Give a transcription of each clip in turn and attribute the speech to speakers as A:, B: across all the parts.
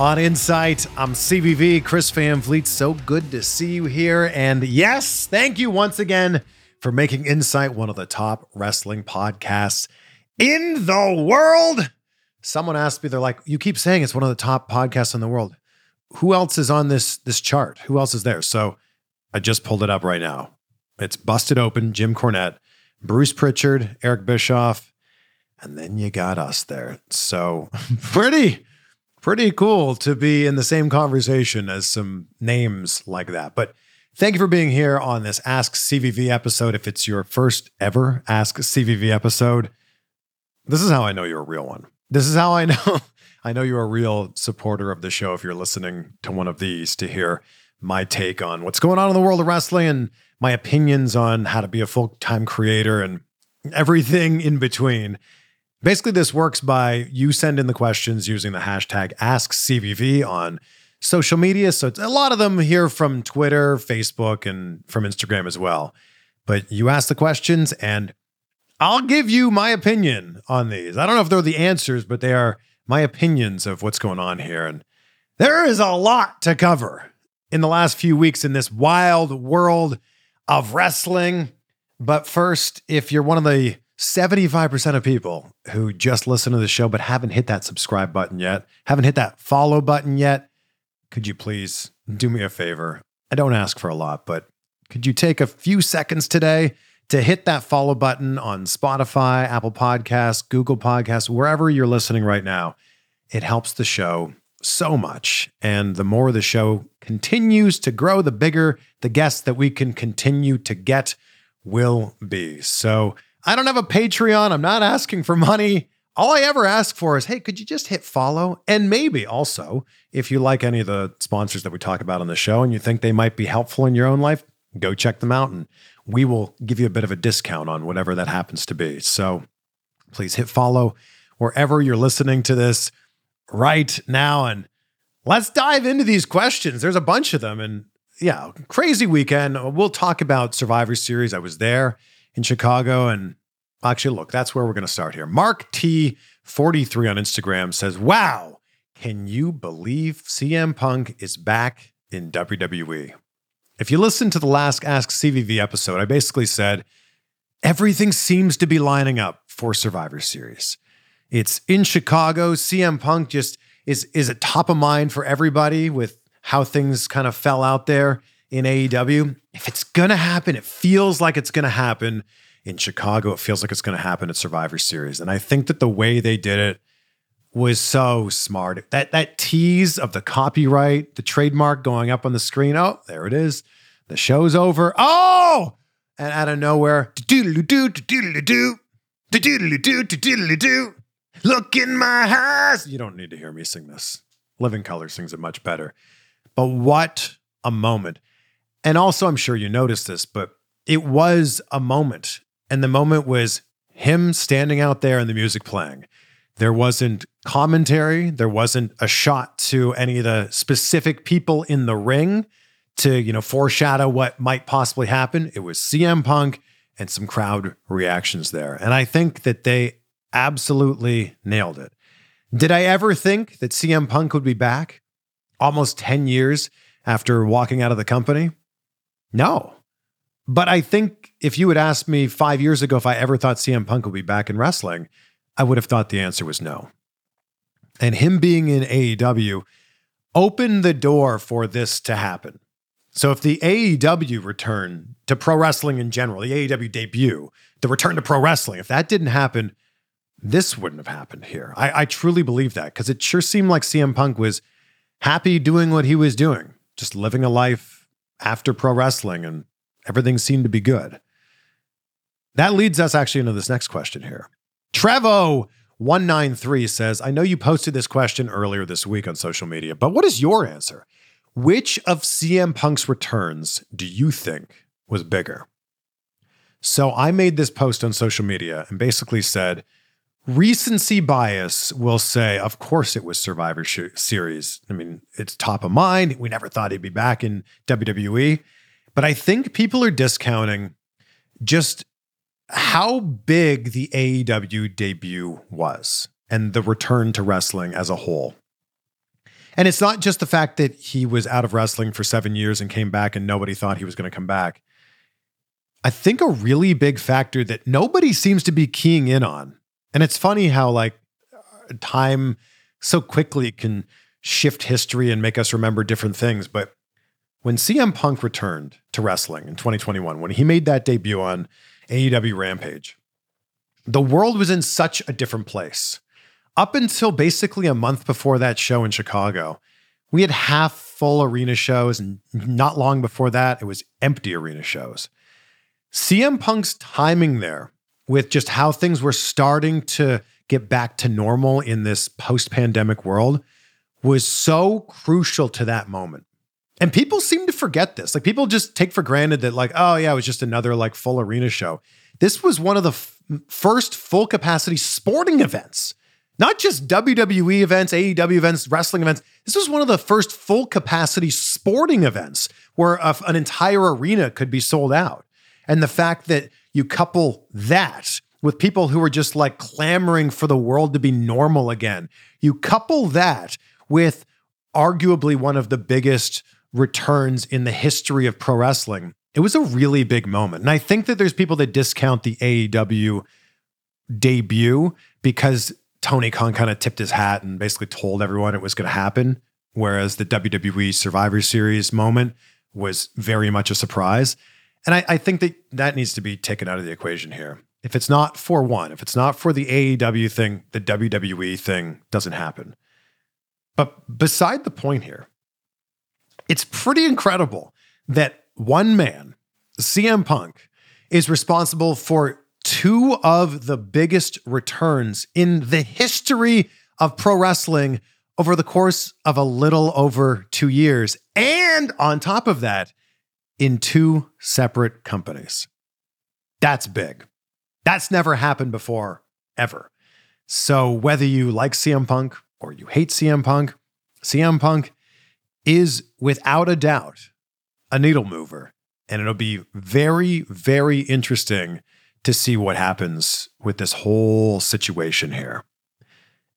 A: on Insight. I'm CVV, Chris Van Vliet. So good to see you here. And yes, thank you once again for making Insight one of the top wrestling podcasts in the world. Someone asked me, they're like, you keep saying it's one of the top podcasts in the world. Who else is on this this chart? Who else is there? So I just pulled it up right now. It's Busted Open, Jim Cornette, Bruce Pritchard, Eric Bischoff, and then you got us there. So pretty, pretty cool to be in the same conversation as some names like that. But thank you for being here on this Ask CVV episode. If it's your first ever Ask CVV episode, this is how I know you're a real one. This is how I know I know you're a real supporter of the show if you're listening to one of these to hear my take on what's going on in the world of wrestling and my opinions on how to be a full-time creator and everything in between. Basically, this works by you send in the questions using the hashtag AskCVV on social media. So a lot of them here from Twitter, Facebook, and from Instagram as well. But you ask the questions and I'll give you my opinion on these. I don't know if they're the answers, but they are my opinions of what's going on here. And there is a lot to cover in the last few weeks in this wild world of wrestling. But first, if you're one of the 75% of people who just listen to the show but haven't hit that subscribe button yet, haven't hit that follow button yet, could you please do me a favor? I don't ask for a lot, but could you take a few seconds today to hit that follow button on Spotify, Apple Podcasts, Google Podcasts, wherever you're listening right now? It helps the show so much. And the more the show continues to grow, the bigger the guests that we can continue to get will be. So I don't have a Patreon. I'm not asking for money. All I ever ask for is, hey, could you just hit follow? And maybe also, if you like any of the sponsors that we talk about on the show and you think they might be helpful in your own life, go check them out and we will give you a bit of a discount on whatever that happens to be. So please hit follow wherever you're listening to this right now. And let's dive into these questions. There's a bunch of them. And yeah, crazy weekend. We'll talk about Survivor Series. I was there in Chicago. And actually, look, that's where we're going to start here. Mark T43 on Instagram says, Wow, can you believe CM Punk is back in WWE? If you listen to the last Ask CVV episode, I basically said everything seems to be lining up for Survivor Series. It's in Chicago. CM Punk just is is a top of mind for everybody with how things kind of fell out there in AEW. If it's gonna happen, it feels like it's gonna happen in Chicago. It feels like it's gonna happen at Survivor Series. And I think that the way they did it was so smart. That that tease of the copyright, the trademark going up on the screen. Oh, there it is. The show's over. Oh, and out of nowhere. Look in my eyes. You don't need to hear me sing this. Living Colour sings it much better. But what a moment. And also, I'm sure you noticed this, but it was a moment. And the moment was him standing out there and the music playing. There wasn't commentary. There wasn't a shot to any of the specific people in the ring to, you know, foreshadow what might possibly happen. It was CM Punk and some crowd reactions there. And I think that they absolutely nailed it. Did I ever think that CM Punk would be back almost 10 years after walking out of the company? No. But I think if you had asked me five years ago if I ever thought CM Punk would be back in wrestling, I would have thought the answer was no. And him being in AEW opened the door for this to happen. So if the AEW return to pro wrestling in general, the AEW debut, the return to pro wrestling, if that didn't happen, this wouldn't have happened here. I, I truly believe that because it sure seemed like CM Punk was happy doing what he was doing, just living a life after pro wrestling, and everything seemed to be good. That leads us actually into this next question here. Trevo193 says, I know you posted this question earlier this week on social media, but what is your answer? Which of CM Punk's returns do you think was bigger? So I made this post on social media and basically said, recency bias will say, of course it was Survivor Series. I mean, it's top of mind. We never thought he'd be back in WWE. But I think people are discounting just how big the AEW debut was and the return to wrestling as a whole. And it's not just the fact that he was out of wrestling for seven years and came back and nobody thought he was going to come back. I think a really big factor that nobody seems to be keying in on and it's funny how like time so quickly can shift history and make us remember different things. But when CM Punk returned to wrestling in 2021, when he made that debut on AEW Rampage, the world was in such a different place. Up until basically a month before that show in Chicago, we had half full arena shows, and not long before that, it was empty arena shows. CM Punk's timing there with just how things were starting to get back to normal in this post pandemic world was so crucial to that moment. And people seem to forget this. Like people just take for granted that, like, oh, yeah, it was just another like full arena show. This was one of the f- first full capacity sporting events, not just WWE events, AEW events, wrestling events. This was one of the first full capacity sporting events where a, an entire arena could be sold out. And the fact that you couple that with people who are just like clamoring for the world to be normal again. You couple that with arguably one of the biggest returns in the history of pro wrestling. It was a really big moment. And I think that there's people that discount the AEW debut because Tony Khan kind of tipped his hat and basically told everyone it was going to happen. Whereas the WWE Survivor Series moment was very much a surprise. And I, I, think that that needs to be taken out of the equation here. If it's not for one, if it's not for the AEW thing, the WWE thing doesn't happen. But beside the point here, it's pretty incredible that one man, CM Punk, is responsible for two of the biggest returns in the history of pro wrestling over the course of a little over two years. And on top of that, in two separate companies. That's big. That's never happened before, ever. So, whether you like CM Punk or you hate CM Punk, CM Punk is without a doubt a needle mover. And it'll be very, very interesting to see what happens with this whole situation here.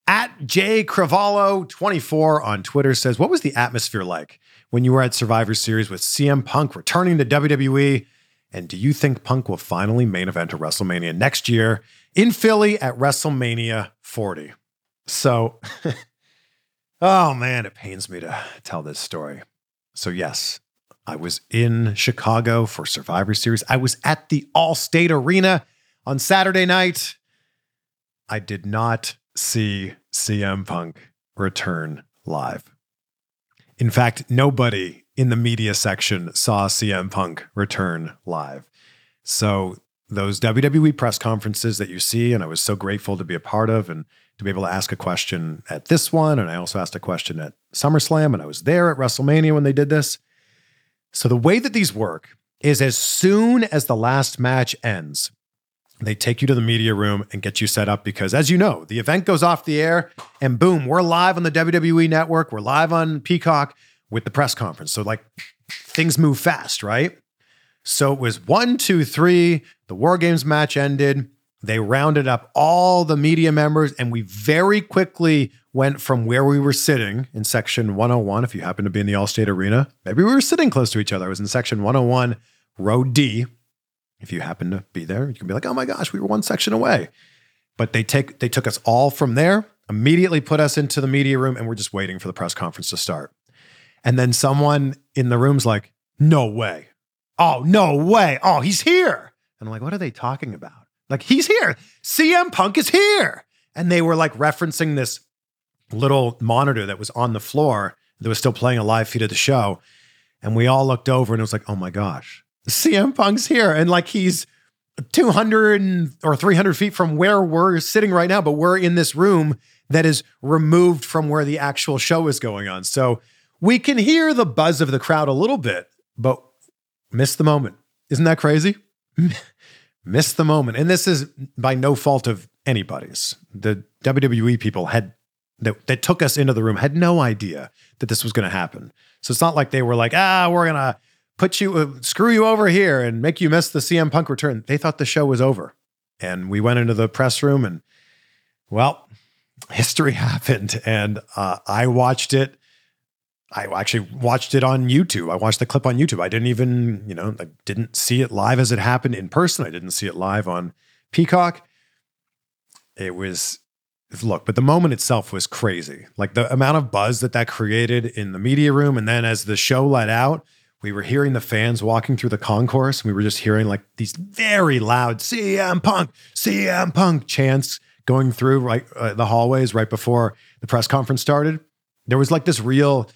A: At J Cravallo 24 on Twitter says, What was the atmosphere like when you were at Survivor Series with CM Punk returning to WWE? And do you think Punk will finally main event a WrestleMania next year in Philly at WrestleMania 40? So, oh man, it pains me to tell this story. So, yes, I was in Chicago for Survivor Series. I was at the Allstate Arena on Saturday night. I did not see CM Punk return live. In fact, nobody in the media section saw CM Punk return live. So, those WWE press conferences that you see, and I was so grateful to be a part of and to be able to ask a question at this one. And I also asked a question at SummerSlam, and I was there at WrestleMania when they did this. So, the way that these work is as soon as the last match ends, they take you to the media room and get you set up because, as you know, the event goes off the air and boom, we're live on the WWE network. We're live on Peacock with the press conference. So, like, things move fast, right? So it was one, two, three. The War Games match ended. They rounded up all the media members, and we very quickly went from where we were sitting in section 101. If you happen to be in the Allstate Arena, maybe we were sitting close to each other. I was in section 101, row D. If you happen to be there, you can be like, "Oh my gosh, we were one section away." But they take they took us all from there, immediately put us into the media room, and we're just waiting for the press conference to start. And then someone in the room's like, "No way! Oh no way! Oh he's here!" And I'm like, "What are they talking about?" Like, he's here. CM Punk is here. And they were like referencing this little monitor that was on the floor that was still playing a live feed of the show. And we all looked over and it was like, oh my gosh, CM Punk's here. And like he's 200 or 300 feet from where we're sitting right now, but we're in this room that is removed from where the actual show is going on. So we can hear the buzz of the crowd a little bit, but miss the moment. Isn't that crazy? miss the moment. And this is by no fault of anybody's. The WWE people had that, that took us into the room had no idea that this was going to happen. So it's not like they were like, ah, we're going to put you, uh, screw you over here and make you miss the CM Punk return. They thought the show was over. And we went into the press room and, well, history happened. And uh, I watched it I actually watched it on YouTube. I watched the clip on YouTube. I didn't even, you know, I didn't see it live as it happened in person. I didn't see it live on Peacock. It was, look, but the moment itself was crazy. Like the amount of buzz that that created in the media room. And then as the show let out, we were hearing the fans walking through the concourse. And We were just hearing like these very loud CM Punk, CM Punk chants going through right uh, the hallways right before the press conference started. There was like this real,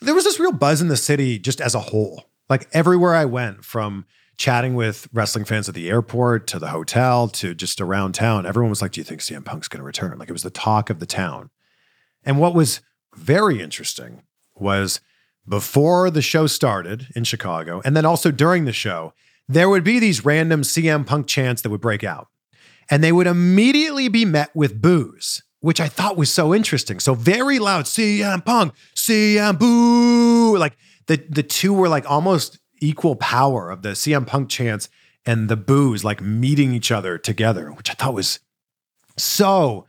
A: there was this real buzz in the city just as a whole. Like everywhere I went, from chatting with wrestling fans at the airport to the hotel to just around town, everyone was like, Do you think CM Punk's going to return? Like it was the talk of the town. And what was very interesting was before the show started in Chicago, and then also during the show, there would be these random CM Punk chants that would break out. And they would immediately be met with boos which I thought was so interesting. So very loud, CM Punk, CM Boo. Like the the two were like almost equal power of the CM Punk chants and the boos like meeting each other together, which I thought was so,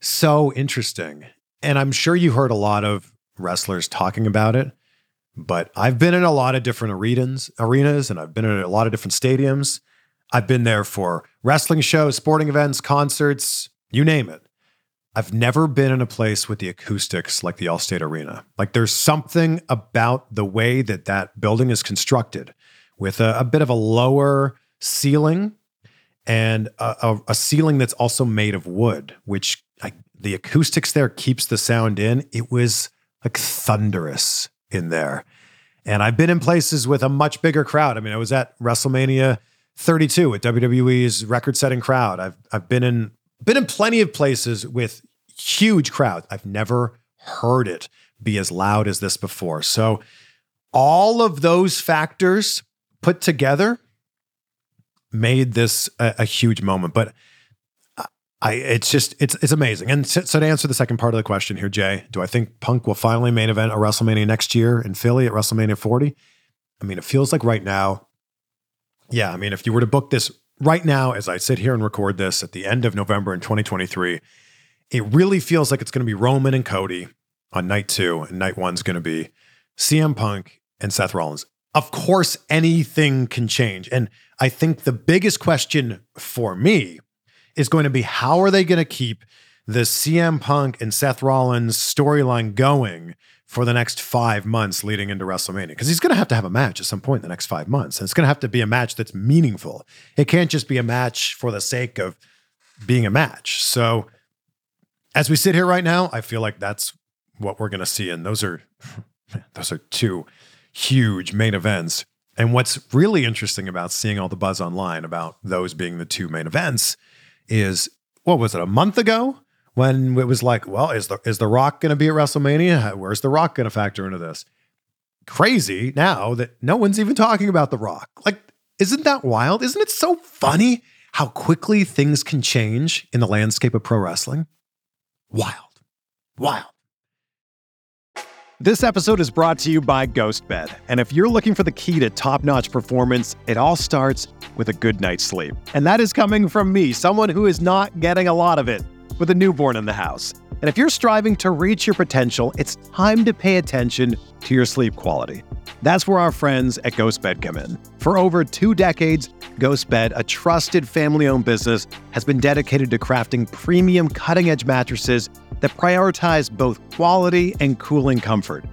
A: so interesting. And I'm sure you heard a lot of wrestlers talking about it, but I've been in a lot of different arenas, arenas, and I've been in a lot of different stadiums. I've been there for wrestling shows, sporting events, concerts, you name it. I've never been in a place with the acoustics like the Allstate Arena. Like there's something about the way that that building is constructed with a, a bit of a lower ceiling and a, a, ceiling that's also made of wood, which like the acoustics there keeps the sound in. It was like thunderous in there. And I've been in places with a much bigger crowd. I mean, I was at WrestleMania 32 at WWE's record-setting crowd. I've I've been in been in plenty of places with huge crowds. I've never heard it be as loud as this before. So, all of those factors put together made this a, a huge moment. But I, it's just it's it's amazing. And so, so, to answer the second part of the question here, Jay, do I think Punk will finally main event a WrestleMania next year in Philly at WrestleMania 40? I mean, it feels like right now. Yeah, I mean, if you were to book this right now, as I sit here and record this at the end of November in 2023, it really feels like it's going to be Roman and Cody on night two, and night one's going to be CM Punk and Seth Rollins. Of course, anything can change. And I think the biggest question for me is going to be how are they going to keep the CM Punk and Seth Rollins storyline going for the next five months leading into WrestleMania because he's going to have to have a match at some point in the next five months. And it's going to have to be a match that's meaningful. It can't just be a match for the sake of being a match. So, as we sit here right now, I feel like that's what we're going to see. And those are, those are two huge main events. And what's really interesting about seeing all the buzz online about those being the two main events is what was it, a month ago? when it was like, well, is the is the Rock going to be at WrestleMania? Where's the Rock going to factor into this? Crazy now that no one's even talking about the Rock. Like, isn't that wild? Isn't it so funny how quickly things can change in the landscape of pro wrestling? Wild, wild.
B: This episode is brought to you by GhostBed. And if you're looking for the key to top notch performance, it all starts with a good night's sleep. And that is coming from me, someone who is not getting a lot of it with a newborn in the house. And if you're striving to reach your potential, it's time to pay attention to your sleep quality. That's where our friends at GhostBed come in. For over two decades, GhostBed, a trusted family owned business, has been dedicated to crafting premium cutting edge mattresses that prioritize both quality and cooling comfort.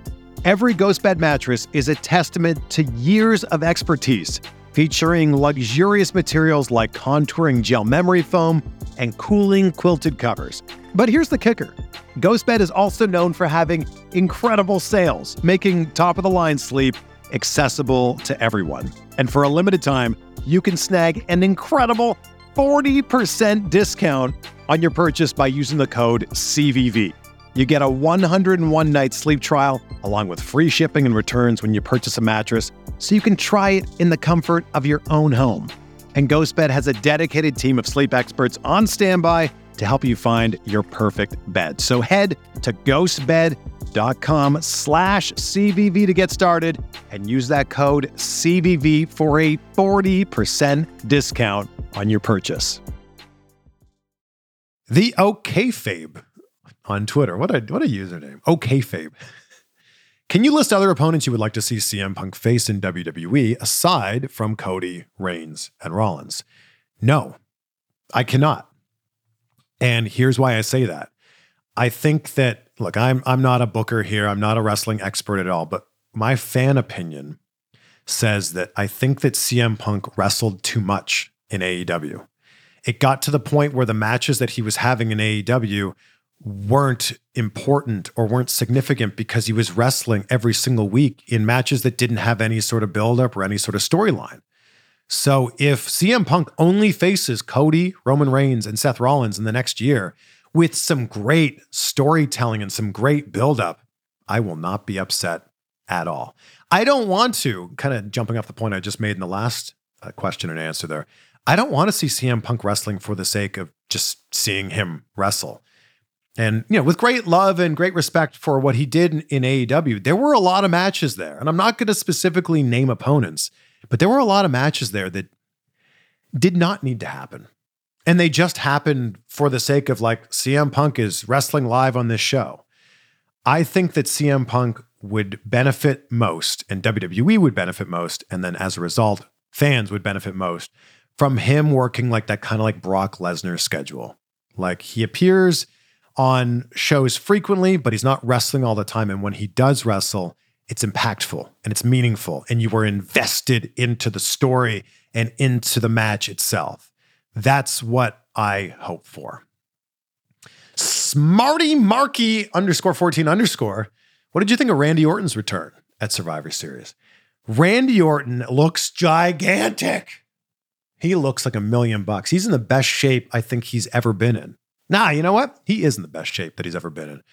B: Every GhostBed mattress is a testament to years of expertise, featuring luxurious materials like contouring gel memory foam and cooling quilted covers. But here's the kicker GhostBed is also known for having incredible sales, making top of the line sleep accessible to everyone. And for a limited time, you can snag an incredible 40% discount on your purchase by using the code CVV. You get a 101 night sleep trial along with free shipping and returns when you purchase a mattress so you can try it in the comfort of your own home. And GhostBed has a dedicated team of sleep experts on standby to help you find your perfect bed. So head to ghostbed.com slash CVV to get started and use that code CVV for a 40% discount on your purchase.
A: The OKFabe on Twitter. What a what a username. OKFabe. Can you list other opponents you would like to see CM Punk face in WWE aside from Cody, Reigns, and Rollins? No, I cannot. And here's why I say that. I think that look, I'm I'm not a booker here. I'm not a wrestling expert at all, but my fan opinion says that I think that CM Punk wrestled too much in AEW. It got to the point where the matches that he was having in AEW weren't important or weren't significant because he was wrestling every single week in matches that didn't have any sort of buildup or any sort of storyline. So if CM Punk only faces Cody, Roman Reigns, and Seth Rollins in the next year with some great storytelling and some great buildup, I will not be upset at all. I don't want to, kind of jumping off the point I just made in the last uh, question and answer there, I don't want to see CM Punk wrestling for the sake of just seeing him wrestle. And, you know, with great love and great respect for what he did in, in AEW, there were a lot of matches there. And I'm not going to specifically name opponents, but there were a lot of matches there that did not need to happen. And they just happened for the sake of like CM Punk is wrestling live on this show. I think that CM Punk would benefit most and WWE would benefit most. And then as a result, fans would benefit most from him working like that kind of like Brock Lesnar schedule. Like he appears on shows frequently, but he's not wrestling all the time. And when he does wrestle, it's impactful and it's meaningful, and you were invested into the story and into the match itself. That's what I hope for. Smarty Marky underscore 14 underscore. What did you think of Randy Orton's return at Survivor Series? Randy Orton looks gigantic. He looks like a million bucks. He's in the best shape I think he's ever been in. Nah, you know what? He is in the best shape that he's ever been in.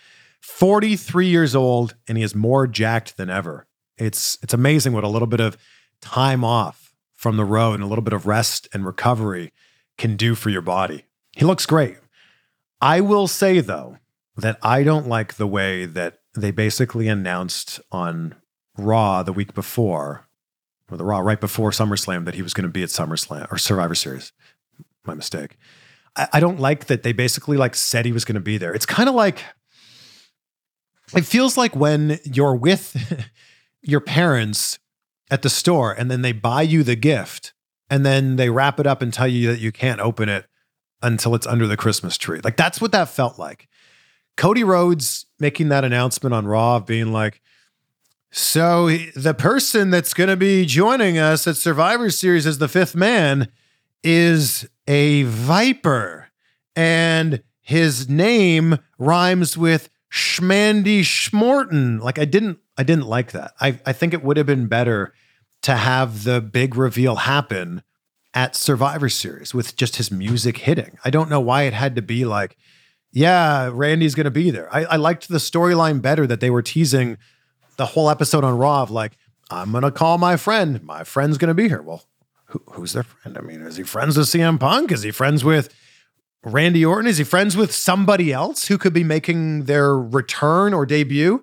A: 43 years old and he is more jacked than ever. It's it's amazing what a little bit of time off from the road and a little bit of rest and recovery can do for your body. He looks great. I will say though that I don't like the way that they basically announced on Raw the week before, or the Raw right before SummerSlam that he was going to be at SummerSlam or Survivor Series. My mistake. I, I don't like that they basically like said he was going to be there. It's kind of like it feels like when you're with your parents at the store and then they buy you the gift and then they wrap it up and tell you that you can't open it until it's under the Christmas tree. Like that's what that felt like. Cody Rhodes making that announcement on Raw being like, so the person that's going to be joining us at Survivor Series as the fifth man is a viper, and his name rhymes with Schmandy Schmorton. Like I didn't, I didn't like that. I, I think it would have been better to have the big reveal happen at Survivor Series with just his music hitting. I don't know why it had to be like, yeah, Randy's going to be there. I, I liked the storyline better that they were teasing the whole episode on Raw of like, I'm to call my friend. My friend's to be here. Well, who, who's their friend? I mean, is he friends with CM Punk? Is he friends with Randy Orton? Is he friends with somebody else who could be making their return or debut?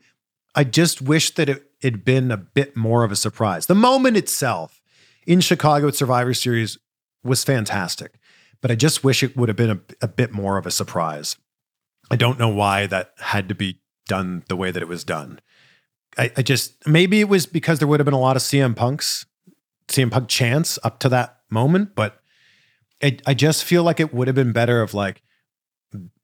A: I just wish that it had been a bit more of a surprise. The moment itself in Chicago at Survivor Series was fantastic, but I just wish it would have been a, a bit more of a surprise. I don't know why that had to be done the way that it was done. I, I just maybe it was because there would have been a lot of CM Punk's CM Punk chance up to that moment, but it, I just feel like it would have been better of like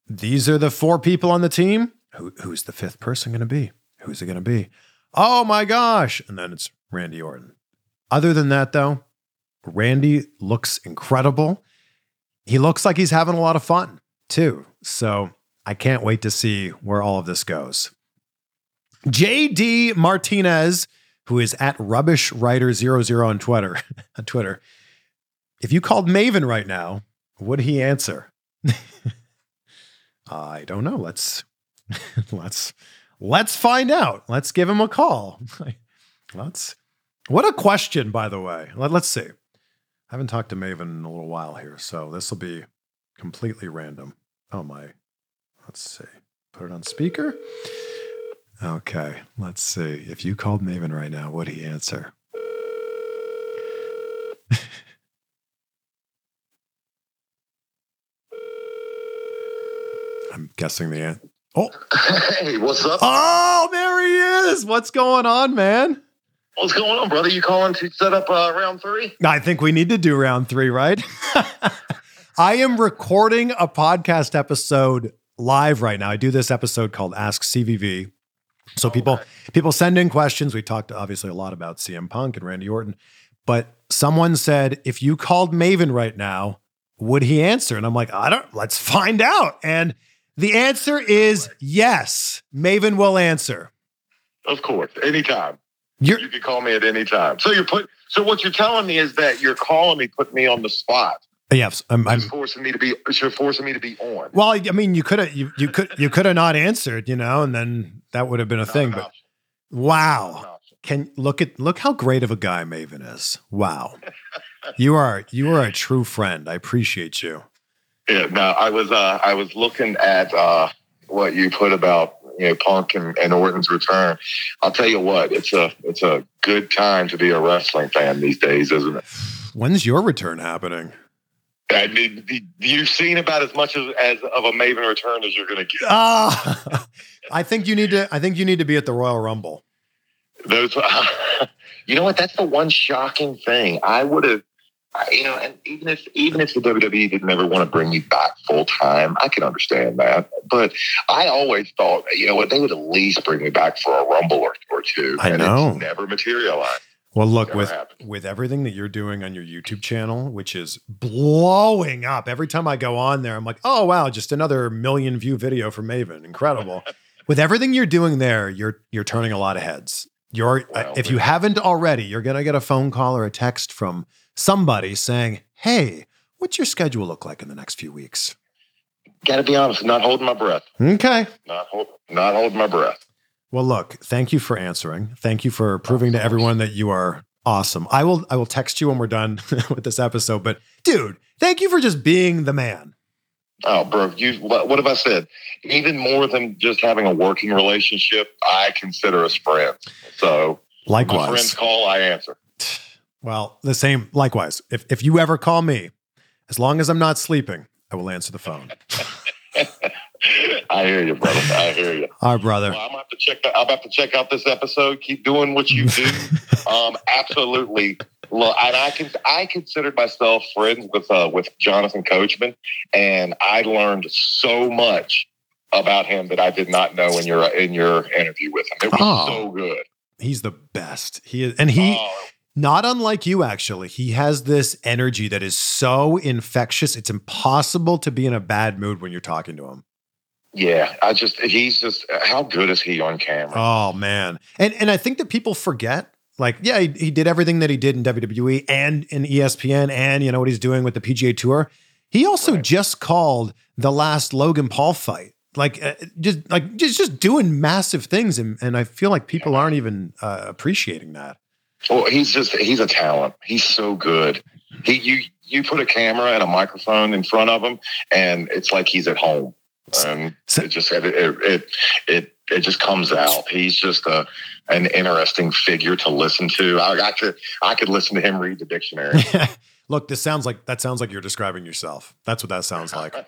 A: these are the four people on the team. Who, who's the fifth person going to be? Who's it going to be? Oh my gosh! And then it's Randy Orton. Other than that, though, Randy looks incredible. He looks like he's having a lot of fun too. So I can't wait to see where all of this goes. JD Martinez, who is at Rubbish Writer 00 on Twitter, on Twitter. If you called Maven right now, would he answer? I don't know. Let's let's let's find out. Let's give him a call. let's what a question, by the way. Let, let's see. I haven't talked to Maven in a little while here, so this will be completely random. Oh my. Let's see. Put it on speaker. Okay, let's see. If you called Maven right now, would he answer? I'm guessing the answer. Oh,
C: Hey, what's up?
A: oh, there he is. What's going on, man?
C: What's going on, brother? You calling to set up uh, round three?
A: I think we need to do round three, right? I am recording a podcast episode live right now. I do this episode called Ask CVV. So oh, people people send in questions. We talked obviously a lot about CM Punk and Randy Orton, but someone said if you called Maven right now, would he answer? And I'm like, I don't. Let's find out. And the answer is yes. Maven will answer.
C: Of course, anytime.
A: You're
C: You can call me at any time. So you're put. So what you're telling me is that you're calling me, putting me on the spot.
A: Yes. I'm, I'm
C: You're forcing me to be. You're forcing me to be on.
A: well. I mean, you could have you, you could you could have not answered, you know, and then that would have been a thing.
C: Not an
A: But
C: option.
A: Wow. Can look at look how great of a guy Maven is. Wow. You are you are a true friend. I appreciate you.
C: Yeah. No, I was. Uh, I was looking at uh, what you put about you know Punk and, and Orton's return. I'll tell you what. It's a. It's a good time to be a wrestling fan these days, isn't it?
A: When's your return happening?
C: I mean, you've seen about as much as, as of a Maven return as you're going to get.
A: Ah, I think you need to. I think you need to be at the Royal Rumble.
C: Those, you know what? That's the one shocking thing. I would have, you know, and even if even if the WWE didn't ever want to bring me back full time, I can understand that. But I always thought, you know what, they would at least bring me back for a Rumble or, or two.
A: I
C: and
A: know.
C: It's never materialized.
A: Well, look with with everything that you're doing on your YouTube channel, which is blowing up. Every time I go on there, I'm like, oh wow, just another million view video from Maven. Incredible. with everything you're doing there, you're you're turning a lot of heads. You're uh,
C: Well,
A: if you haven't already, you're gonna get a phone call or a text from somebody saying, "Hey, what's your schedule look like in the next few weeks?"
C: Got to be honest, not holding my breath.
A: Okay.
C: Not hold, not holding my breath.
A: Well, look, thank you for answering. Thank you for proving to everyone that you are awesome. I will I will text you when we're done with this episode, but dude, thank you for just being the man.
C: Oh, bro, you what, what have I said? Even more than just having a working relationship, I consider us friends. So my friends
A: Likewise.
C: call, I answer.
A: Well, the same likewise. If if you ever call me, as long as I'm not sleeping, I will answer the phone.
C: I hear you, brother. I hear you.
A: Our brother.
C: Well, I'm gonna have to check. That, I'm about to check out this episode. Keep doing what you do. um, absolutely. Look, and I can. I considered myself friends with uh, with Jonathan Coachman, and I learned so much about him that I did not know in your in your interview with him. It was
A: Oh.
C: so good.
A: He's the best. He is and he
C: Oh,
A: Not unlike you, actually. He has this energy that is so infectious. It's impossible to be in a bad mood when you're talking to him.
C: Yeah, I just he's just how good is he on camera?
A: Oh man. And and I think that people forget, like, yeah, he, he did everything that he did in WWE and in ESPN and you know what he's doing with the PGA Tour. He also
C: Right.
A: just called the last Logan Paul fight. Like uh, just like just just doing massive things and and I feel like people aren't even uh, appreciating that.
C: Well, he's just he's a talent. He's so good. He you you put a camera and a microphone in front of him, and it's like he's at home. And it just it it it, it it just comes out. He's just a an interesting figure to listen to. I, I could I could listen to him read the dictionary.
A: Look, this sounds like that sounds like you're describing yourself. That's what that sounds like.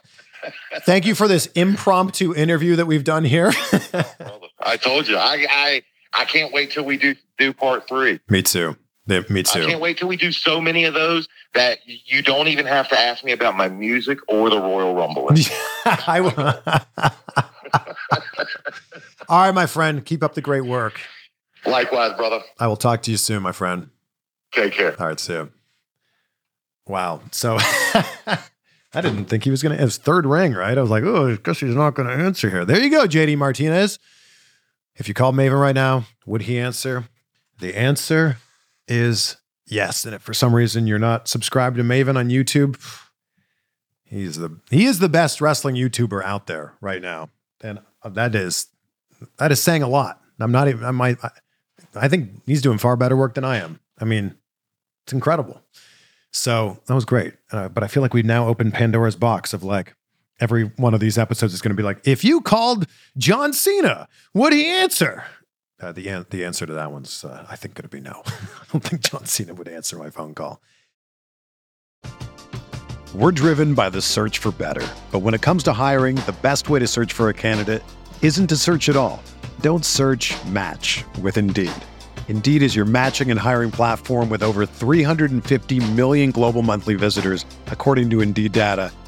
A: Thank you for this impromptu interview that we've done here.
C: I told you, I I I can't wait till we do do part three.
A: Me too. Me too.
C: I can't wait till we do so many of those that you don't even have to ask me about my music or the Royal Rumble.
A: I will. All right, my friend. Keep up the great work.
C: Likewise, brother.
A: I will talk to you soon, my friend.
C: Take care.
A: All right, see you. Wow. So I didn't think he was going to. His third ring, right? I was like, oh, I guess he's not going to answer here. There you go, JD Martinez. If you called Maven right now, would he answer? The answer is yes. And if for some reason you're not subscribed to Maven on YouTube, he's the he is the best wrestling YouTuber out there right now, and that is that is saying a lot. I'm not even. I might. I, I think he's doing far better work than I am. I mean, it's incredible. So that was great. Uh, but I feel like we've now opened Pandora's box of like every one of these episodes is going to be like, if you called John Cena, would he answer? Uh, the an- the answer to that one's uh, I think going to be no. I don't think John Cena would answer my phone call.
B: We're driven by the search for better. But when it comes to hiring, the best way to search for a candidate isn't to search at all. Don't search match with Indeed. Indeed is your matching and hiring platform with over 350 million global monthly visitors, according to Indeed data,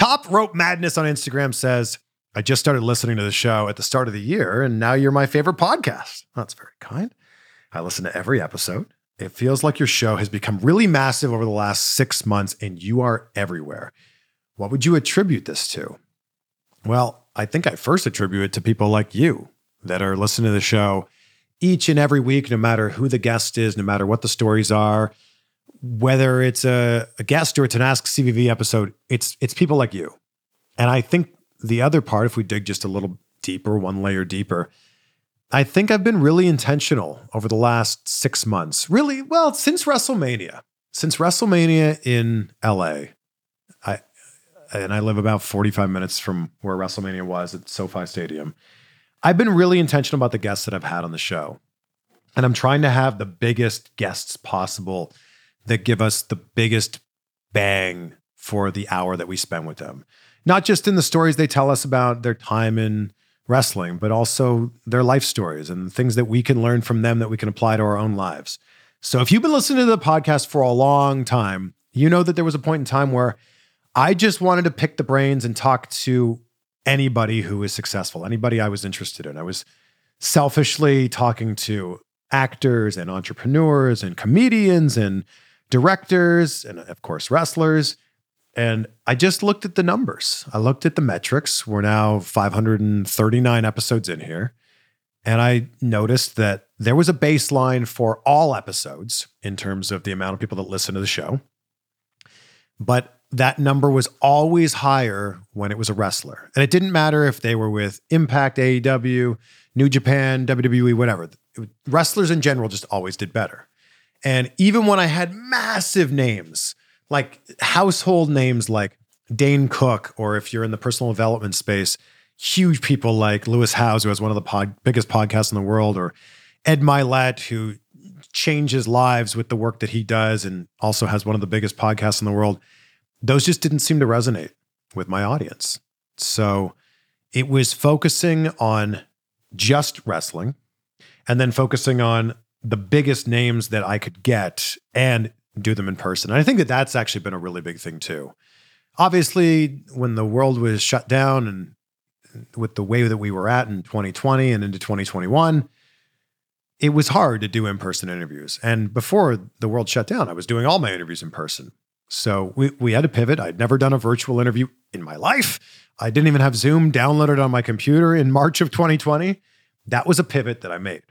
A: Top Rope Madness on Instagram says, I just started listening to the show at the start of the year, and now you're my favorite podcast. That's very kind. I listen to every episode. It feels like your show has become really massive over the last six months, and you are everywhere. What would you attribute this to? Well, I think I first attribute it to people like you that are listening to the show each and every week, no matter who the guest is, no matter what the stories are, whether it's a, a guest or it's an Ask CVV episode, it's it's people like you. And I think the other part, if we dig just a little deeper, one layer deeper, I think I've been really intentional over the last six months. Really, well, since WrestleMania. Since WrestleMania in LA, I and I live about 45 minutes from where WrestleMania was at SoFi Stadium. I've been really intentional about the guests that I've had on the show. And I'm trying to have the biggest guests possible that give us the biggest bang for the hour that we spend with them. Not just in the stories they tell us about their time in wrestling, but also their life stories and things that we can learn from them that we can apply to our own lives. So if you've been listening to the podcast for a long time, you know that there was a point in time where I just wanted to pick the brains and talk to anybody who was successful, anybody I was interested in. I was selfishly talking to actors and entrepreneurs and comedians and directors and of course wrestlers and I just looked at the numbers. I looked at the metrics. We're now 539 episodes in here. And I noticed that there was a baseline for all episodes in terms of the amount of people that listen to the show. But that number was always higher when it was a wrestler. And it didn't matter if they were with Impact, AEW, New Japan, WWE, whatever. Wrestlers in general just always did better. And even when I had massive names, like household names like Dane Cook, or if you're in the personal development space, huge people like Lewis Howes, who has one of the pod, biggest podcasts in the world, or Ed Mylett, who changes lives with the work that he does and also has one of the biggest podcasts in the world. Those just didn't seem to resonate with my audience. So it was focusing on just wrestling and then focusing on the biggest names that I could get and do them in person. And I think that that's actually been a really big thing too. Obviously, when the world was shut down and with the way that we were at in 2020 and into 2021, it was hard to do in person interviews. And before the world shut down, I was doing all my interviews in person. So we, we had to pivot. I'd never done a virtual interview in my life. I didn't even have Zoom downloaded on my computer in March of 2020. That was a pivot that I made.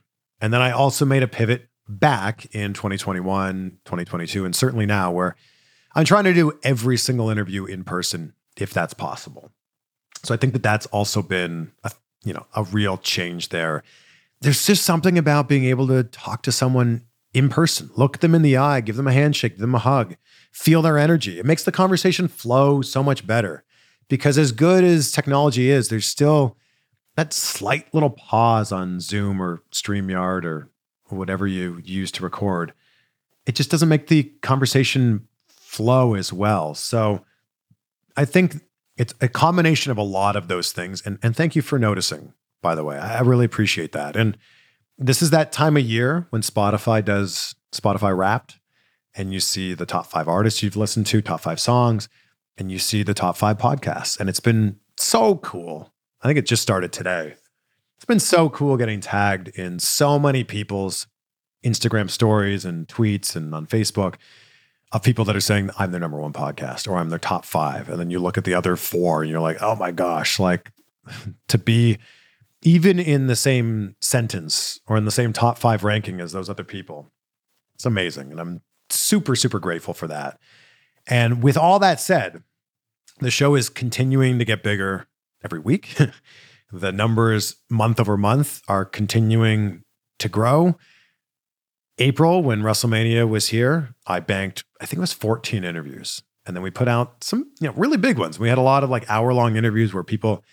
A: And then I also made a pivot back in 2021, 2022, and certainly now where I'm trying to do every single interview in person if that's possible. So I think that that's also been a, you know, a real change there. There's just something about being able to talk to someone in person, look them in the eye, give them a handshake, give them a hug, feel their energy. It makes the conversation flow so much better. Because as good as technology is, there's still that slight little pause on Zoom or StreamYard or whatever you use to record. It just doesn't make the conversation flow as well. So I think it's a combination of a lot of those things. And, and thank you for noticing, by the way. I really appreciate that. And this is that time of year when Spotify does Spotify Wrapped, and you see the top five artists you've listened to, top five songs, and you see the top five podcasts. And it's been so cool. I think it just started today. It's been so cool getting tagged in so many people's Instagram stories and tweets and on Facebook of people that are saying I'm their number one podcast or I'm their top five. And then you look at the other four and you're like, oh my gosh, like to be even in the same sentence or in the same top five ranking as those other people. It's amazing. And I'm super, super grateful for that. And with all that said, the show is continuing to get bigger every week. the numbers month over month are continuing to grow. April, when WrestleMania was here, I banked, I think it was 14 interviews. And then we put out some, you know, really big ones. We had a lot of like hour long interviews where people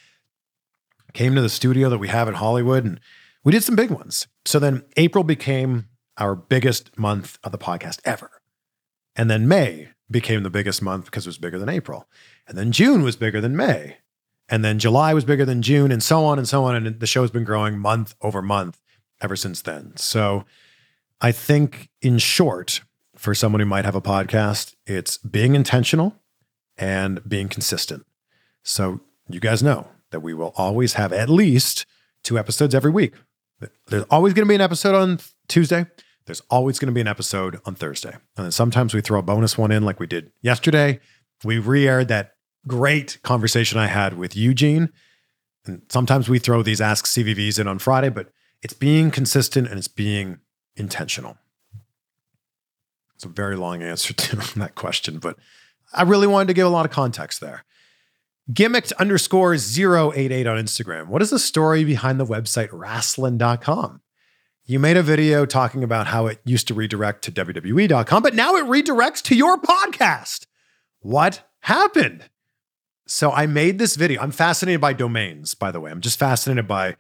A: came to the studio that we have in Hollywood and we did some big ones. So then April became our biggest month of the podcast ever. And then May became the biggest month because it was bigger than April. And then June was bigger than May. And then July was bigger than June and so on and so on. And the show's been growing month over month ever since then. So I think, in short, for someone who might have a podcast, it's being intentional and being consistent. So you guys know that we will always have at least two episodes every week. There's always going to be an episode on Tuesday. There's always going to be an episode on Thursday. And then sometimes we throw a bonus one in like we did yesterday. We re aired that great conversation I had with Eugene. And sometimes we throw these Ask CVVs in on Friday, but it's being consistent and it's being intentional? It's a very long answer to that question, but I really wanted to give a lot of context there. Gimmicked underscore 088 on Instagram. What is the story behind the website wrasslin.com? You made a video talking about how it used to redirect to WWE.com, but now it redirects to your podcast. What happened? So I made this video. I'm fascinated by domains, by the way. I'm just fascinated by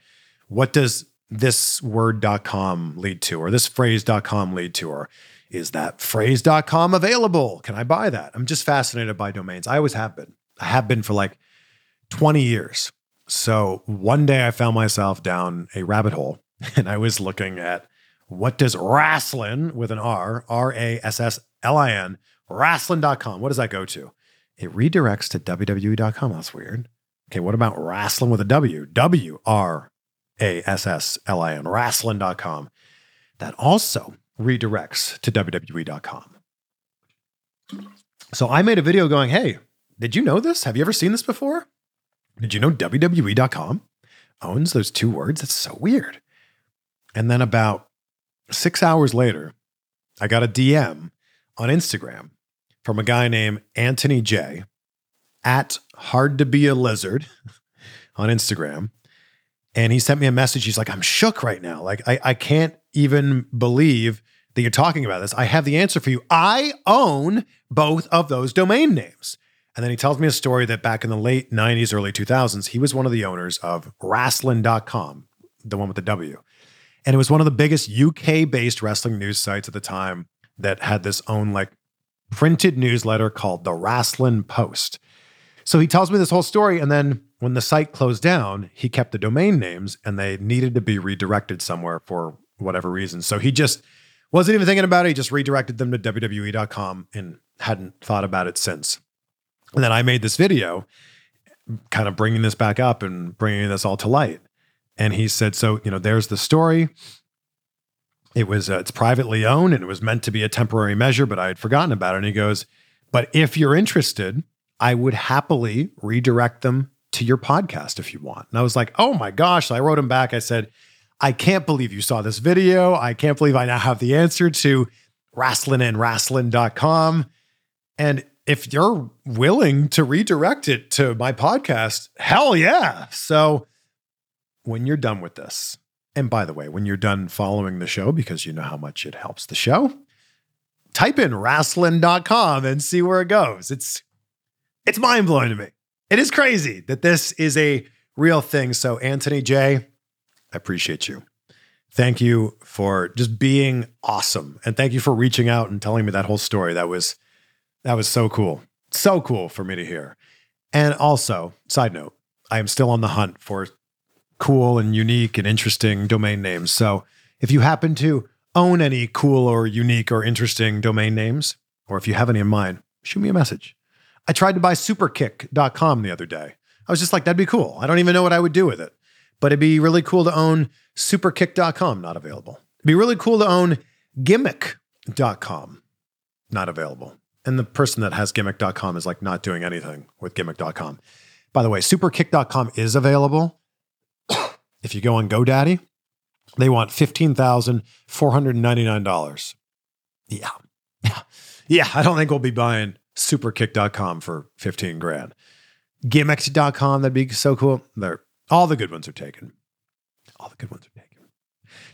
A: what does this word.com lead to or this phrase.com lead to or is that phrase.com available? Can i buy that? I'm just fascinated by domains. I always have been. I have been for like 20 years. So one day i found myself down a rabbit hole and i was looking at what does rasslin with an r r-a-s-s-l-i-n rasslin.com what does that go to it redirects to wwe.com that's weird okay what about wrasslin with a w w r a S S L I N, wrasslin.com. That also redirects to WWE.com. So I made a video going, hey, did you know this? Have you ever seen this before? Did you know WWE.com owns those two words? That's so weird. And then about six hours later, I got a DM on Instagram from a guy named Anthony J at hard to be a lizard on Instagram. And he sent me a message. He's like, I'm shook right now. Like, I, I can't even believe that you're talking about this, I have the answer for you. I own both of those domain names. And then he tells me a story that back in the late 90s, early 2000s, he was one of the owners of Wrasslin.com, the one with the W. And it was one of the biggest UK based wrestling news sites at the time that had this own like printed newsletter called the Wrasslin Post. So he tells me this whole story. And then when the site closed down, he kept the domain names and they needed to be redirected somewhere for whatever reason. So he just wasn't even thinking about it. He just redirected them to WWE.com and hadn't thought about it since. And then I made this video kind of bringing this back up and bringing this all to light. And he said, So, you know, there's the story. It was, uh, it's privately owned and it was meant to be a temporary measure, but I had forgotten about it. And he goes, But if you're interested, I would happily redirect them to your podcast if you want. And I was like, Oh my gosh. So I wrote him back. I said, I can't believe you saw this video. I can't believe I now have the answer to wrasslin and wrasslin.com. And if you're willing to redirect it to my podcast, hell yeah. So when you're done with this, and by the way, when you're done following the show, because you know how much it helps the show, type in wrasslin.com and see where it goes. It's it's mind blowing to me. It is crazy that this is a real thing. So, Anthony J, I appreciate you. Thank you for just being awesome. And thank you for reaching out and telling me that whole story. That was that was so cool. So cool for me to hear. And also, side note, I am still on the hunt for cool and unique and interesting domain names. So if you happen to own any cool or unique or interesting domain names, or if you have any in mind, shoot me a message. I tried to buy superkick.com the other day. I was just like, that'd be cool. I don't even know what I would do with it, but it'd be really cool to own superkick.com, not available. It'd be really cool to own gimmick.com, not available. And the person that has gimmick.com is like not doing anything with gimmick.com. By the way, superkick.com is available. If you go on GoDaddy, they want $15,499. Yeah. Yeah. Yeah. I don't think we'll be buying superkick.com for 15 grand. Gimmick.com, that'd be so cool. They're, all the good ones are taken. All the good ones are taken.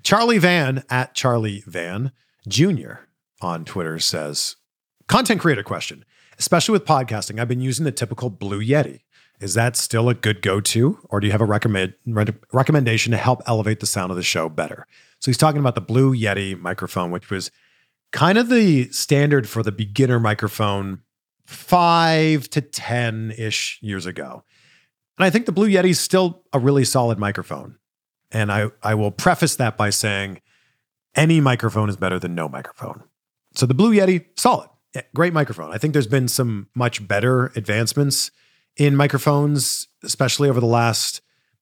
A: Charlie Van at Charlie Van Jr. on Twitter says, Content creator question. Especially with podcasting, I've been using the typical Blue Yeti. Is that still a good go to, or do you have a recommend, recommendation to help elevate the sound of the show better? So he's talking about the Blue Yeti microphone, which was kind of the standard for the beginner microphone five to 10 ish years ago. And I think the Blue Yeti is still a really solid microphone. And I, I will preface that by saying any microphone is better than no microphone. So the Blue Yeti, solid great microphone. I think there's been some much better advancements in microphones, especially over the last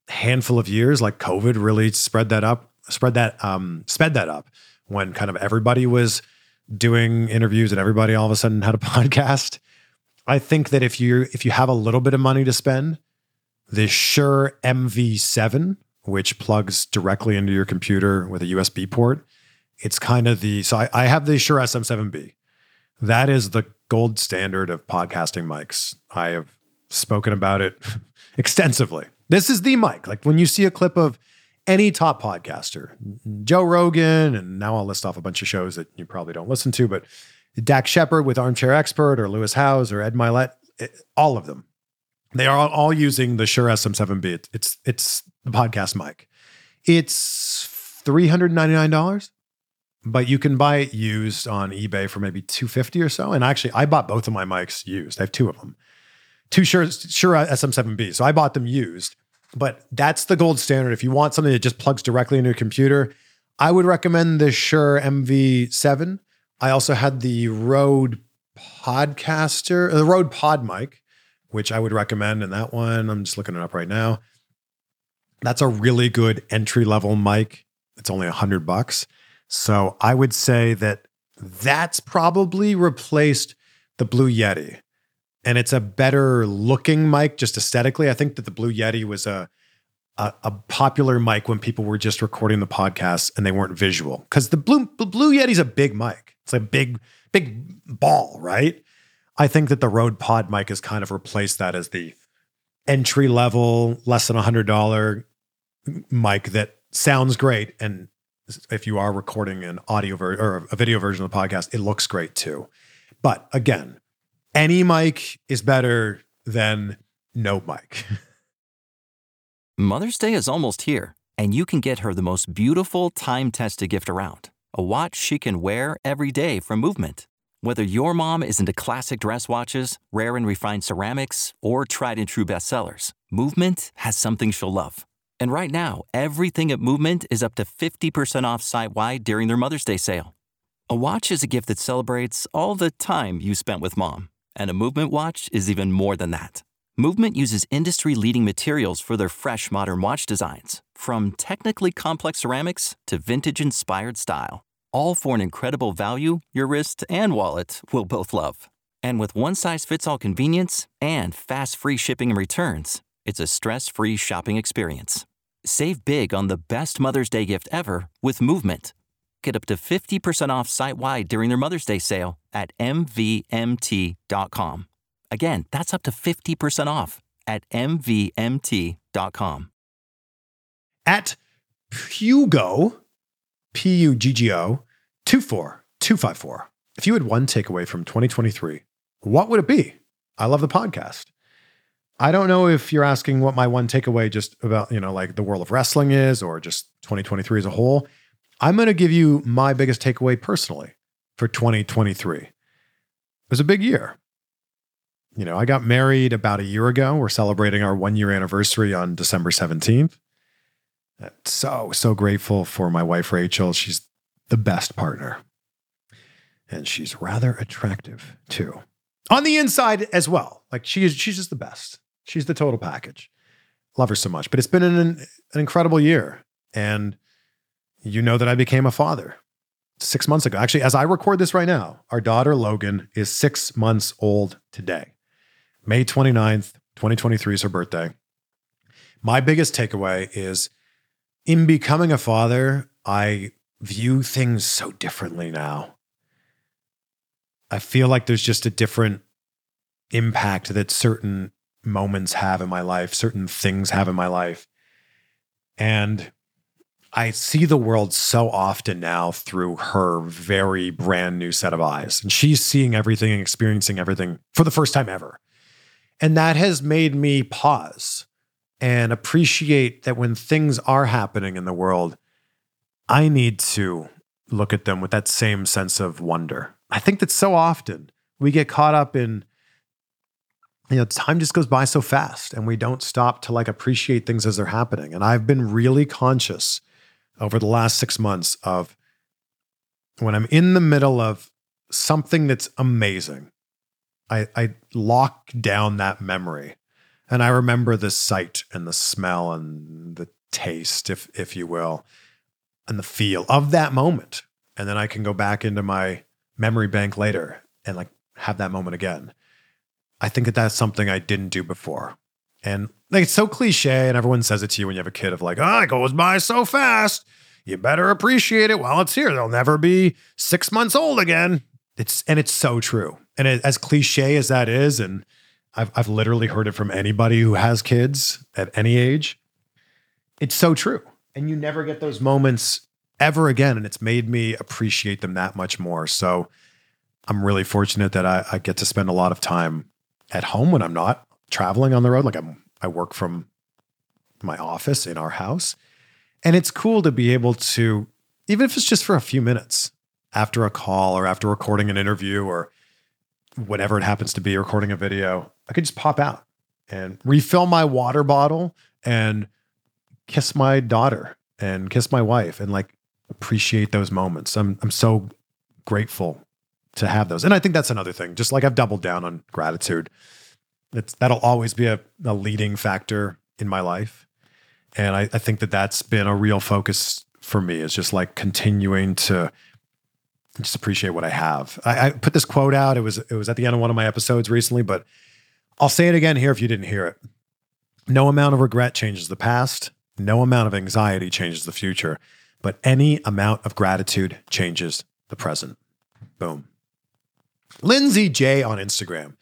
A: handful of years. Like COVID really spread that up, spread that, um, sped that up when kind of everybody was doing interviews and everybody all of a sudden had a podcast. I think that if you if you have a little bit of money to spend, the Shure MV7, which plugs directly into your computer with a USB port, it's kind of the so I, I have the Shure SM7B that is the gold standard of podcasting mics. I have spoken about it extensively. This is the mic. Like when you see a clip of any top podcaster, Joe Rogan, and now I'll list off a bunch of shows that you probably don't listen to, but Dax Shepard with Armchair Expert or Lewis Howes or Ed Mylett, it, eh, all of them. They are all using the Shure SM7B. It's, it's, it's the podcast mic. It's $399 but you can buy it used on eBay for maybe 250 or so. And actually, I bought both of my mics used. I have two of them. Two Shure, Shure SM7B. So I bought them used. But that's the gold standard. If you want something that just plugs directly into your computer, I would recommend the Shure MV7. I also had the Rode Podcaster, the Rode Pod mic, which I would recommend. And that one, I'm just looking it up right now. That's a really good entry level mic. It's only a hundred bucks. So I would say that that's probably replaced the Blue Yeti. And it's a better looking mic just aesthetically. I think that the Blue Yeti was a a, a popular mic when people were just recording the podcast and they weren't visual. Because the Blue Blue Yeti's a big mic. It's a big, big ball, right? I think that the Rode Pod mic has kind of replaced that as the entry level, less than hundred dollar mic that sounds great and if you are recording an audio ver- or a video version of the podcast, it looks great too. But again, any mic is better than no mic.
D: Mother's Day is almost here, and you can get her the most beautiful time tested gift around a watch she can wear every day from Movement. Whether your mom is into classic dress watches, rare and refined ceramics, or tried and true bestsellers, Movement has something she'll love. And right now, everything at Movement is up to 50% off site wide during their Mother's Day sale. A watch is a gift that celebrates all the time you spent with mom, and a Movement watch is even more than that. Movement uses industry leading materials for their fresh modern watch designs, from technically complex ceramics to vintage inspired style, all for an incredible value your wrist and wallet will both love. And with one size fits all convenience and fast free shipping and returns, it's a stress free shopping experience. Save big on the best Mother's Day gift ever with Movement. Get up to 50% off site wide during their Mother's Day sale at MVMT.com. Again, that's up to 50% off at MVMT.com.
A: At Puggo, P U G G O, 24254. If you had one takeaway from 2023, what would it be? I love the podcast. I don't know if you're asking what my one takeaway just about, you know, like the world of wrestling is or just 2023 as a whole. I'm going to give you my biggest takeaway personally for 2023. It was a big year. You know, I got married about a year ago. We're celebrating our one year anniversary on December 17th. So, so grateful for my wife, Rachel. She's the best partner. And she's rather attractive too. On the inside as well. Like she is, she's just the best. She's the total package. Love her so much. But it's been an, an incredible year. And you know that I became a father six months ago. Actually, as I record this right now, our daughter Logan is six months old today. May 29th, 2023 is her birthday. My biggest takeaway is in becoming a father, I view things so differently now. I feel like there's just a different impact that certain moments have in my life, certain things have in my life. And I see the world so often now through her very brand new set of eyes. And she's seeing everything and experiencing everything for the first time ever. And that has made me pause and appreciate that when things are happening in the world, I need to look at them with that same sense of wonder. I think that so often we get caught up in, you know, time just goes by so fast and we don't stop to like appreciate things as they're happening. And I've been really conscious over the last six months of when I'm in the middle of something that's amazing, I, I lock down that memory. And I remember the sight and the smell and the taste, if if you will, and the feel of that moment. And then I can go back into my memory bank later and like have that moment again. I think that that's something I didn't do before. And like it's so cliche, and everyone says it to you when you have a kid of like, oh, it goes by so fast. You better appreciate it while it's here. They'll never be six months old again. It's and it's so true. And it, as cliche as that is, and I've I've literally heard it from anybody who has kids at any age. It's so true. And you never get those moments ever again. And it's made me appreciate them that much more. So I'm really fortunate that I, I get to spend a lot of time at home when I'm not traveling on the road. Like I'm I work from my office in our house. And it's cool to be able to, even if it's just for a few minutes after a call or after recording an interview or whatever it happens to be, recording a video, I could just pop out and refill my water bottle and kiss my daughter and kiss my wife and like appreciate those moments. I'm I'm so grateful to have those. And I think that's another thing. Just like I've doubled down on gratitude. It's that'll always be a, a leading factor in my life. And I, I think that that's been a real focus for me is just like continuing to just appreciate what I have. I, I, put this quote out. It was it was at the end of one of my episodes recently, but I'll say it again here if you didn't hear it. No amount of regret changes the past. No amount of anxiety changes the future, but any amount of gratitude changes the present. Boom. Lindsay J on Instagram.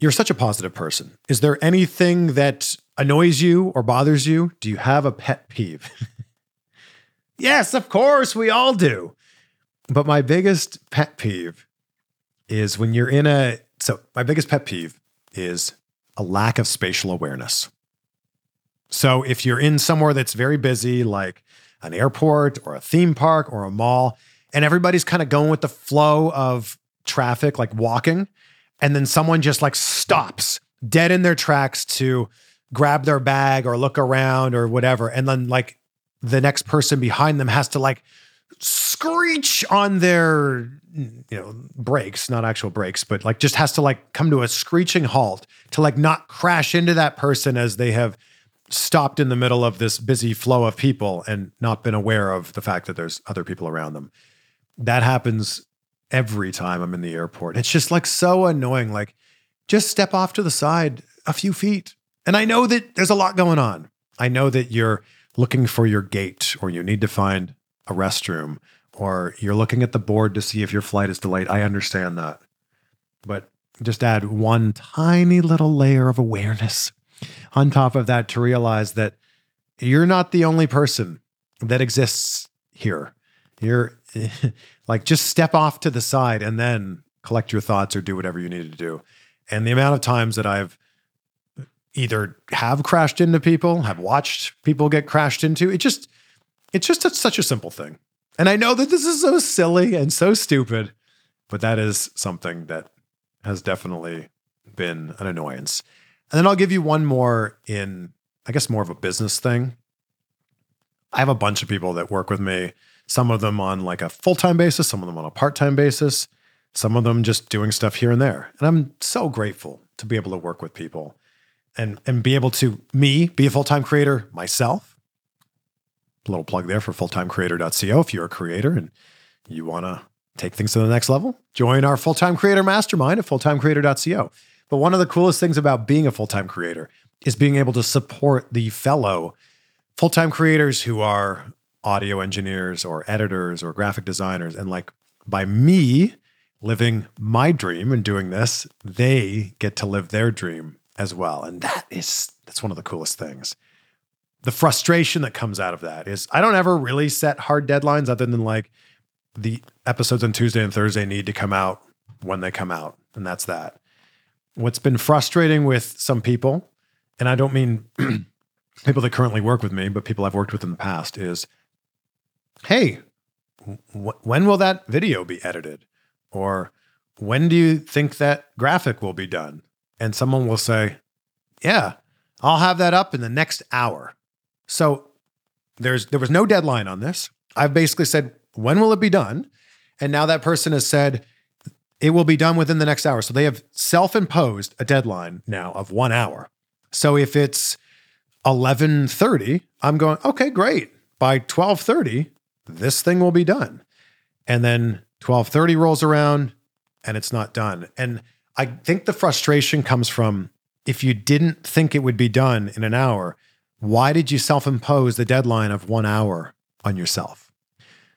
A: You're such a positive person. Is there anything that annoys you or bothers you? Do you have a pet peeve? Yes, of course, we all do. But my biggest pet peeve is when you're in a. So, my biggest pet peeve is a lack of spatial awareness. So, if you're in somewhere that's very busy, like an airport or a theme park or a mall, and everybody's kind of going with the flow of traffic, like walking, and then someone just like stops dead in their tracks to grab their bag or look around or whatever. And then like the next person behind them has to like screech on their you know brakes not actual brakes but like just has to like come to a screeching halt to like not crash into that person as they have stopped in the middle of this busy flow of people and not been aware of the fact that there's other people around them that happens every time i'm in the airport it's just like so annoying like just step off to the side a few feet and i know that there's a lot going on i know that you're looking for your gate or you need to find a restroom or you're looking at the board to see if your flight is delayed. I understand that. But just add one tiny little layer of awareness on top of that to realize that you're not the only person that exists here. You're like, just step off to the side and then collect your thoughts or do whatever you need to do. And the amount of times that I've either have crashed into people, have watched people get crashed into. It just, it's just a, such a simple thing. And I know that this is so silly and so stupid, but that is something that has definitely been an annoyance. And then I'll give you one more in, I guess, more of a business thing. I have a bunch of people that work with me, some of them on like a full time basis, some of them on a part time basis, some of them just doing stuff here and there. And I'm so grateful to be able to work with people and and be able to me be a full-time creator myself a little plug there for fulltimecreator.co if you're a creator and you want to take things to the next level join our full-time creator mastermind at fulltimecreator.co but one of the coolest things about being a full-time creator is being able to support the fellow full-time creators who are audio engineers or editors or graphic designers and like by me living my dream and doing this they get to live their dream as well. And that is that's one of the coolest things. The frustration that comes out of that is I don't ever really set hard deadlines other than like the episodes on Tuesday and Thursday need to come out when they come out. And that's that. What's been frustrating with some people, and I don't mean people that currently work with me, but people I've worked with in the past, is hey, when will that video be edited? Or when do you think that graphic will be done? and someone will say, Yeah, I'll have that up in the next hour. So there's there was no deadline on this. I've basically said, when will it be done? And now that person has said it will be done within the next hour. So they have self-imposed a deadline now of one hour. So if it's 11:30, I'm going, okay, great. By 12:30, this thing will be done. And then 12:30 rolls around and it's not done. And I think the frustration comes from if you didn't think it would be done in an hour, why did you self impose the deadline of one hour on yourself?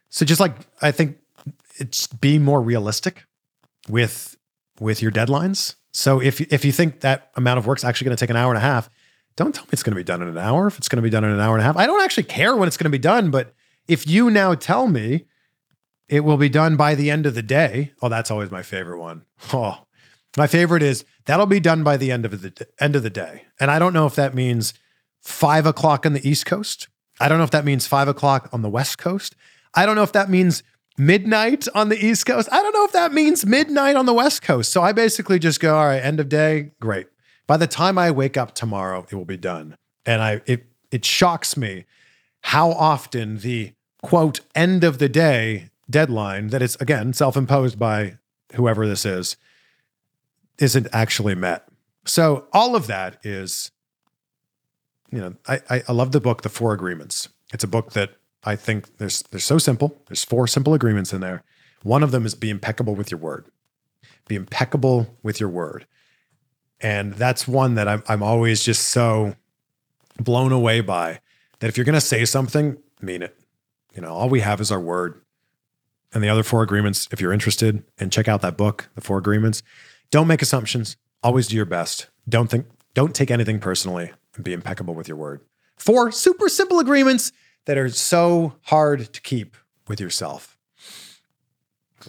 A: So just like I think it's being more realistic with with your deadlines. So if if you think that amount of work's actually going to take an hour and a half, don't tell me it's going to be done in an hour. If it's going to be done in an hour and a half, I don't actually care when it's going to be done. But if you now tell me it will be done by the end of the day, oh, that's always my favorite one. Oh, my favorite is that'll be done by the end of the end of the day, and I don't know if that means five o'clock on the East Coast. I don't know if that means five o'clock on the West Coast. I don't know if that means midnight on the East Coast. I don't know if that means midnight on the West Coast. So I basically just go, all right, end of day, great. By the time I wake up tomorrow, it will be done. And I it it shocks me how often the quote end of the day deadline that is again self-imposed by whoever this is isn't actually met. So all of that is, you know, I, I love the book, The Four Agreements. It's a book that I think there's they're so simple. There's four simple agreements in there. One of them is be impeccable with your word. Be impeccable with your word. And that's one that I'm I'm always just so blown away by that if you're going to say something, mean it. You know, all we have is our word. And the other four agreements, if you're interested, and check out that book, The Four Agreements, don't make assumptions. Always do your best. Don't think don't take anything personally and be impeccable with your word. Four super simple agreements that are so hard to keep with yourself.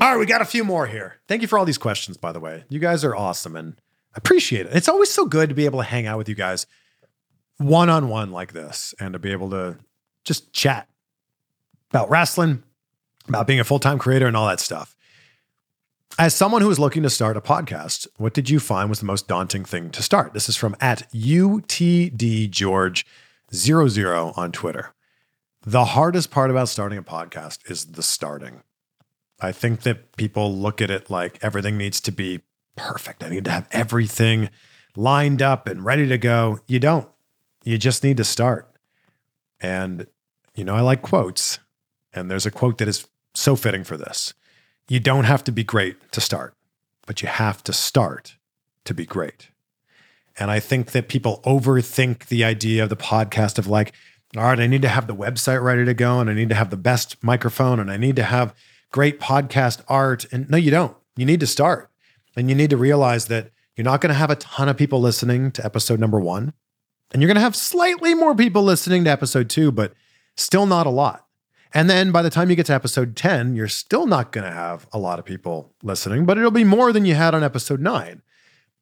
A: All right, we got a few more here. Thank you for all these questions, by the way. You guys are awesome and I appreciate it. It's always so good to be able to hang out with you guys one on one like this and to be able to just chat about wrestling, about being a full time creator, and all that stuff. As someone who is looking to start a podcast, what did you find was the most daunting thing to start? This is from at UTDGeorge00 on Twitter. The hardest part about starting a podcast is the starting. I think that people look at it like everything needs to be perfect. I need to have everything lined up and ready to go. You don't. You just need to start. And, you know, I like quotes. And there's a quote that is so fitting for this. You don't have to be great to start, but you have to start to be great. And I think that people overthink the idea of the podcast of like, all right, I need to have the website ready to go and I need to have the best microphone and I need to have great podcast art. And no, you don't. You need to start. And you need to realize that you're not going to have a ton of people listening to episode number one. And you're going to have slightly more people listening to episode two, but still not a lot. And then by the time you get to episode 10, you're still not going to have a lot of people listening, but it'll be more than you had on episode nine.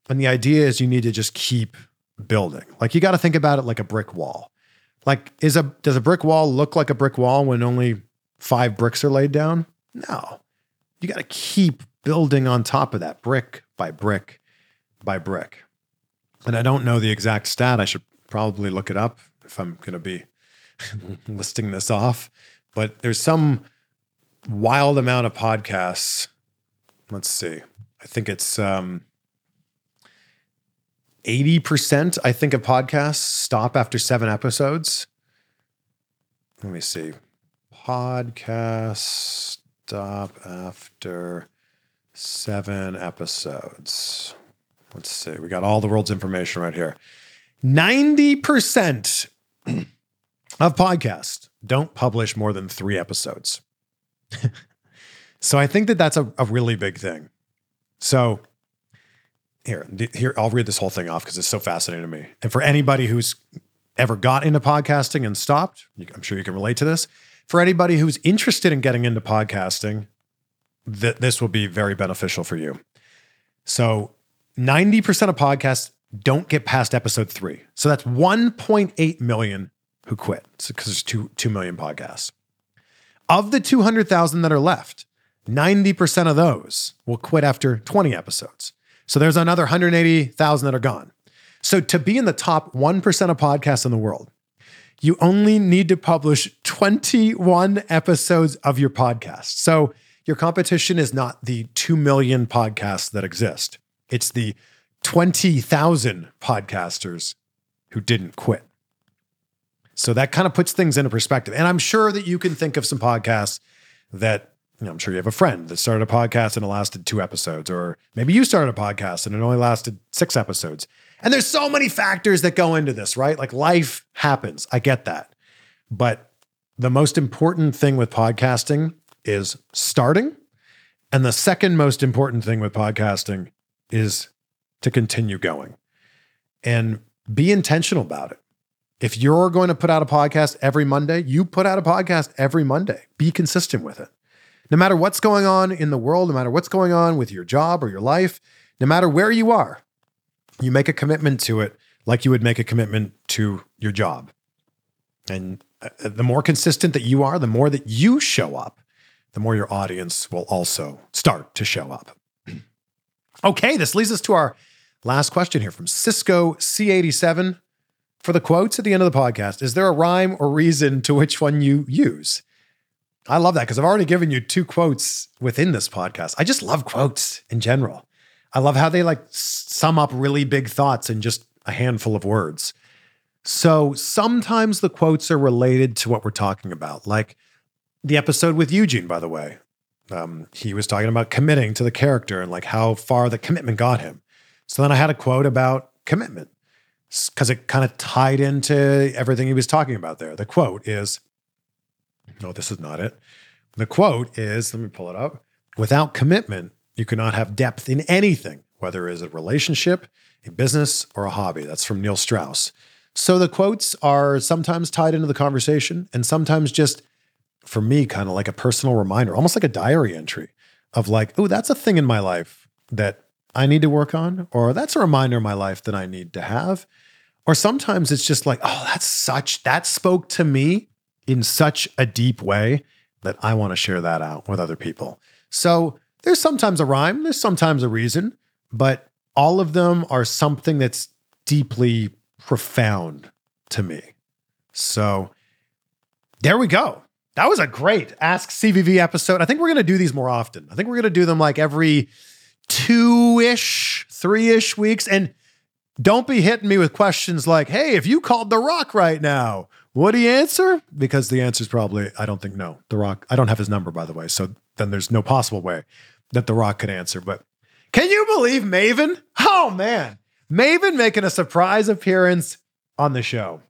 A: And the idea is you need to just keep building. Like you got to think about it like a brick wall. Like is a does a brick wall look like a brick wall when only 5 bricks are laid down? No. You got to keep building on top of that brick by brick by brick. And I don't know the exact stat. I should probably look it up if I'm going to be listing this off. But there's some wild amount of podcasts. Let's see. I think it's um, 80%, I think, of podcasts stop after seven episodes. Let me see. Podcasts stop after seven episodes. Let's see. We got all the world's information right here. 90% of podcasts don't publish more than three episodes. so I think that that's a, a really big thing. So here, here, I'll read this whole thing off because it's so fascinating to me. And for anybody who's ever got into podcasting and stopped, I'm sure you can relate to this. For anybody who's interested in getting into podcasting, th- this will be very beneficial for you. So 90% of podcasts don't get past episode three. So that's 1.8 million who quit because there's two, 2 million podcasts. Of the 200,000 that are left, 90% of those will quit after 20 episodes. So there's another 180,000 that are gone. So to be in the top 1% of podcasts in the world, you only need to publish 21 episodes of your podcast. So your competition is not the 2 million podcasts that exist. It's the 20,000 podcasters who didn't quit. So that kind of puts things into perspective. And I'm sure that you can think of some podcasts that, you know, I'm sure you have a friend that started a podcast and it lasted two episodes, or maybe you started a podcast and it only lasted six episodes. And there's so many factors that go into this, right? Like life happens. I get that. But the most important thing with podcasting is starting. And the second most important thing with podcasting is to continue going and be intentional about it. If you're going to put out a podcast every Monday, you put out a podcast every Monday. Be consistent with it. No matter what's going on in the world, no matter what's going on with your job or your life, no matter where you are, you make a commitment to it like you would make a commitment to your job. And uh, the more consistent that you are, the more that you show up, the more your audience will also start to show up. okay, this leads us to our last question here from Cisco C87 for the quotes at the end of the podcast. Is there a rhyme or reason to which one you use? I love that because I've already given you two quotes within this podcast. I just love quotes in general. I love how they like sum up really big thoughts in just a handful of words. So sometimes the quotes are related to what we're talking about, like the episode with Eugene, by the way. Um, he was talking about committing to the character and like how far the commitment got him. So then I had a quote about commitment because it kind of tied into everything he was talking about there. The quote is no, this is not it. The quote is let me pull it up. Without commitment, you cannot have depth in anything, whether it is a relationship, a business, or a hobby. That's from Neil Strauss. So the quotes are sometimes tied into the conversation and sometimes just, for me, kind of like a personal reminder, almost like a diary entry of like, oh, that's a thing in my life that I need to work on, or that's a reminder in my life that I need to have. Or sometimes it's just like, oh, that's such, that spoke to me in such a deep way that I want to share that out with other people. So there's sometimes a rhyme, there's sometimes a reason, but all of them are something that's deeply profound to me. So there we go. That was a great Ask CVV episode. I think we're going to do these more often. I think we're going to do them like every two ish, three ish weeks. And don't be hitting me with questions like, hey, if you called The Rock right now, would he answer? Because the answer is probably, I don't think no. The Rock, I don't have his number, by the way. So then there's no possible way that The Rock could answer. But can you believe Maven? Oh, man. Maven making a surprise appearance on the show.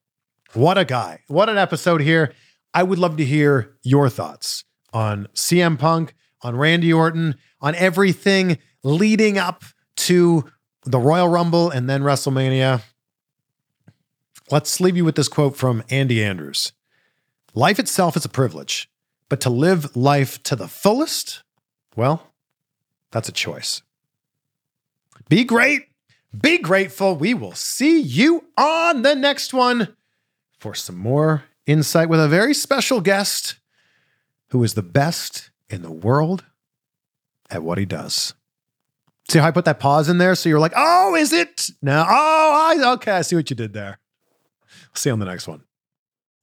A: What a guy. What an episode here. I would love to hear your thoughts on CM Punk, on Randy Orton, on everything leading up to the Royal Rumble and then WrestleMania. Let's leave you with this quote from Andy Andrews Life itself is a privilege, but to live life to the fullest, well, that's a choice. Be great. Be grateful. We will see you on the next one for some more insight with a very special guest who is the best in the world at what he does. See how I put that pause in there? So you're like, oh, is it? No. Oh, I, okay. I see what you did there. See you on the next one.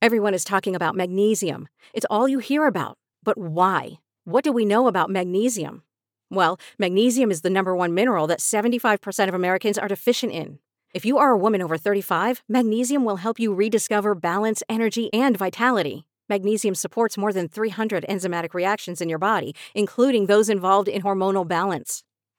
E: Everyone is talking about magnesium. It's all you hear about. But why? What do we know about magnesium? Well, magnesium is the number one mineral that 75% of Americans are deficient in. If you are a woman over 35, magnesium will help you rediscover balance, energy, and vitality. Magnesium supports more than 300 enzymatic reactions in your body, including those involved in hormonal balance.